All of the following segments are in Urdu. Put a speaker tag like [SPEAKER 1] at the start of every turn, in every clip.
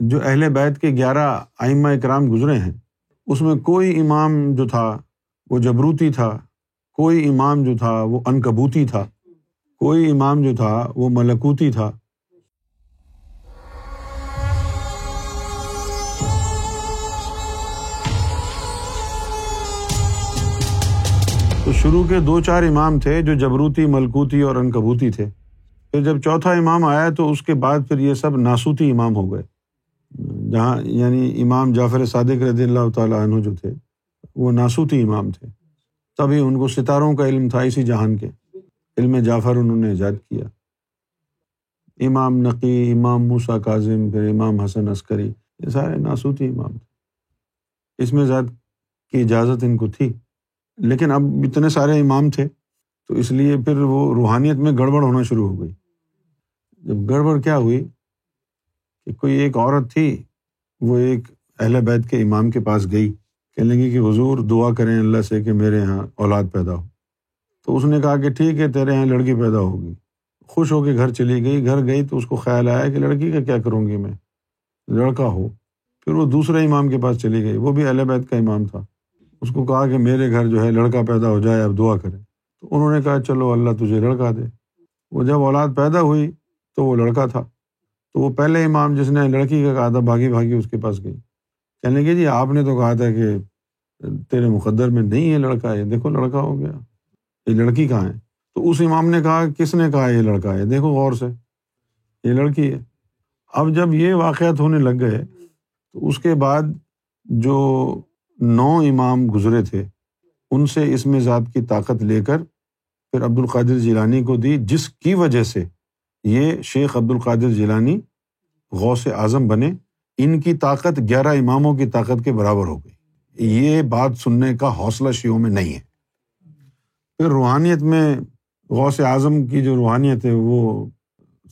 [SPEAKER 1] جو اہل بیت کے گیارہ آئمہ اکرام گزرے ہیں، اس میں کوئی امام جو تھا وہ جبروتی تھا، کوئی امام جو تھا وہ انکبوتی تھا، کوئی امام جو تھا وہ ملکوتی تھا۔ تو شروع کے دو چار امام تھے جو جبروتی، ملکوتی اور انکبوتی تھے۔ پھر جب چوتھا امام آیا تو اس کے بعد پھر یہ سب ناسوتی امام ہو گئے۔ جہاں یعنی امام جعفر صادق رضی اللہ تعالیٰ عنہ جو تھے، وہ ناسوتی امام تھے۔ تبھی ان کو ستاروں کا علم تھا اسی جہان کے۔ علم جعفر انہوں نے ایجاد کیا۔ امام نقی، امام موسا کاظم، پھر امام حسن عسکری، یہ سارے ناسوتی امام تھے۔ اس میں ذات کی اجازت ان کو تھی۔ لیکن اب اتنے سارے امام تھے تو اس لیے پھر وہ روحانیت میں گڑبڑ ہونا شروع ہو گئی۔ جب گڑبڑ کیا ہوئی کہ کوئی ایک عورت تھی، وہ ایک اہل بیت کے امام کے پاس گئی، کہنے لگی کہ حضور دعا کریں اللہ سے کہ میرے یہاں اولاد پیدا ہو۔ تو اس نے کہا کہ ٹھیک ہے، تیرے یہاں لڑکی پیدا ہوگی۔ خوش ہو کے گھر چلی گئی، گھر گئی تو اس کو خیال آیا کہ لڑکی کا کیا کروں گی میں؟ لڑکا ہو۔ پھر وہ دوسرے امام کے پاس چلی گئی، وہ بھی اہل بیت کا امام تھا۔ اس کو کہا کہ میرے گھر جو ہے لڑکا پیدا ہو جائے اب دعا کرے تو انہوں نے کہا، چلو اللہ تجھے لڑکا دے۔ وہ جب اولاد پیدا ہوئی تو وہ لڑکا تھا۔ تو وہ پہلے امام جس نے لڑکی کا کہا تھا، بھاگی بھاگی اس کے پاس گئی۔ کہنے لگے جی آپ نے تو کہا تھا کہ تیرے مقدر میں نہیں ہے لڑکا ہے دیکھو، لڑکا ہو گیا۔ یہ لڑکی کہاں ہے؟ تو اس امام نے کہا، کس نے کہا یہ لڑکا ہے؟ دیکھو غور سے، یہ لڑکی ہے۔ اب جب یہ واقعات ہونے لگ گئے، تو اس کے بعد جو نو امام گزرے تھے، ان سے اس میں ذات کی طاقت لے کر پھر عبد القادر جیلانی کو دی، جس کی وجہ سے یہ شیخ عبد القادر جیلانی غوث اعظم بنے، ان کی طاقت گیارہ اماموں کی طاقت کے برابر ہو گئی۔ یہ بات سننے کا حوصلہ شیوں میں نہیں ہے۔ پھر روحانیت میں غوث اعظم کی جو روحانیت ہے، وہ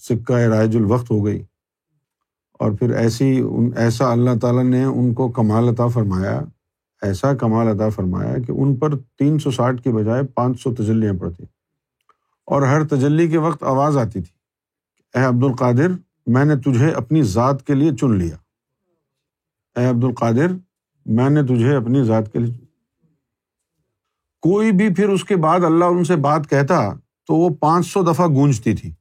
[SPEAKER 1] سکہ رائج الوقت ہو گئی۔ اور پھر ایسی ایسا اللہ تعالیٰ نے ان کو کمال عطا فرمایا، ایسا کمال عطا فرمایا کہ ان پر تین سو ساٹھ کی بجائے پانچ سو تجلیاں پڑتی۔ اور ہر تجلی کے وقت آواز آتی تھی۔ اے عبد القادر میں نے تجھے اپنی ذات کے لیے چن لیا۔ اے عبد القادر میں نے تجھے اپنی ذات کے لیے کوئی بھی پھر اس کے بعد اللہ ان سے بات کہتا تو وہ پانچ سو دفعہ گونجتی تھی۔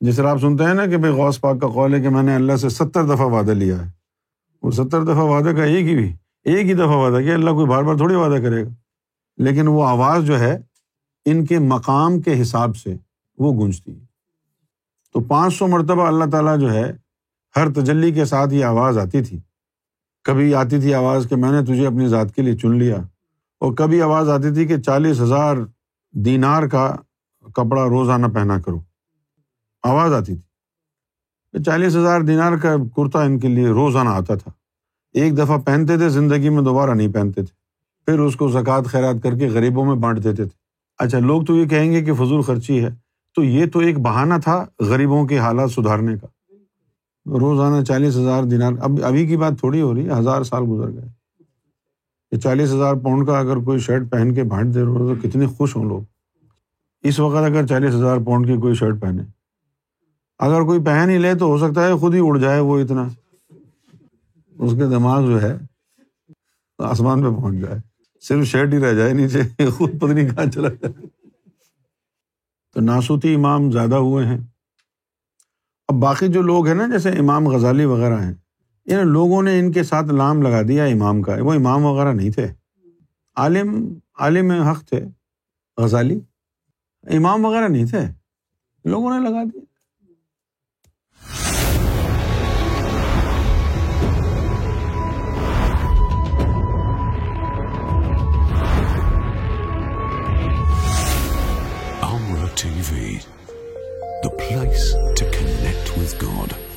[SPEAKER 1] جس طرح آپ سنتے ہیں نا کہ بھائی غوث پاک کا قول ہے کہ میں نے اللہ سے ستر دفعہ وعدہ لیا ہے۔ وہ ستر دفعہ وعدہ کا ایک ہی بھی، ایک ہی دفعہ وعدہ کیا اللہ کوئی بار بار تھوڑی وعدہ کرے گا۔ لیکن وہ آواز جو ہے، ان کے مقام کے حساب سے وہ گونجتی ہے۔ تو پانچ سو مرتبہ اللہ تعالیٰ جو ہے، ہر تجلی کے ساتھ یہ آواز آتی تھی۔ کبھی آتی تھی آواز کہ میں نے تجھے اپنی ذات کے لیے چن لیا۔ اور کبھی آواز آتی تھی کہ چالیس ہزار دینار کا کپڑا روزانہ پہنا کرو۔ آواز آتی تھی۔ چالیس ہزار دینار کا کرتا ان کے لیے روزانہ آتا تھا۔ ایک دفعہ پہنتے تھے، زندگی میں دوبارہ نہیں پہنتے تھے۔ پھر اس کو زکوٰۃ خیرات کر کے غریبوں میں بانٹ دیتے تھے۔ اچھا لوگ تو یہ کہیں گے کہ فضول خرچی ہے۔ تو یہ تو ایک بہانہ تھا غریبوں کے حالات سدھارنے کا۔ روزانہ چالیس ہزار دینار، اب، ابھی کی بات تھوڑی ہو رہی ہے، ہزار سال گزر گئے۔ یہ چالیس ہزار پاؤنڈ کا اگر کوئی شرٹ پہن کے بانٹ دے رہے تو کتنے خوش ہوں لوگ۔ اس وقت اگر چالیس ہزار پاؤنڈ کی کوئی شرٹ پہنے، اگر کوئی پہن ہی لے تو ہو سکتا ہے خود ہی اڑ جائے وہ اتنا۔ اس کے دماغ جو ہے، آسمان پہ پہنچ جائے۔ صرف شرٹ ہی رہ جائے، نیچے خود پتنی کہاں چلا جائے۔ تو ناسوتی امام زیادہ ہوئے ہیں۔ اب باقی جو لوگ ہیں نا، جیسے امام غزالی وغیرہ ہیں، ان لوگوں نے ان کے ساتھ لام لگا دیا امام کا۔ وہ امام وغیرہ نہیں تھے۔ عالم عالم حق تھے۔ غزالی امام وغیرہ نہیں تھے۔ لوگوں نے لگا دیا۔
[SPEAKER 2] The place to connect with God.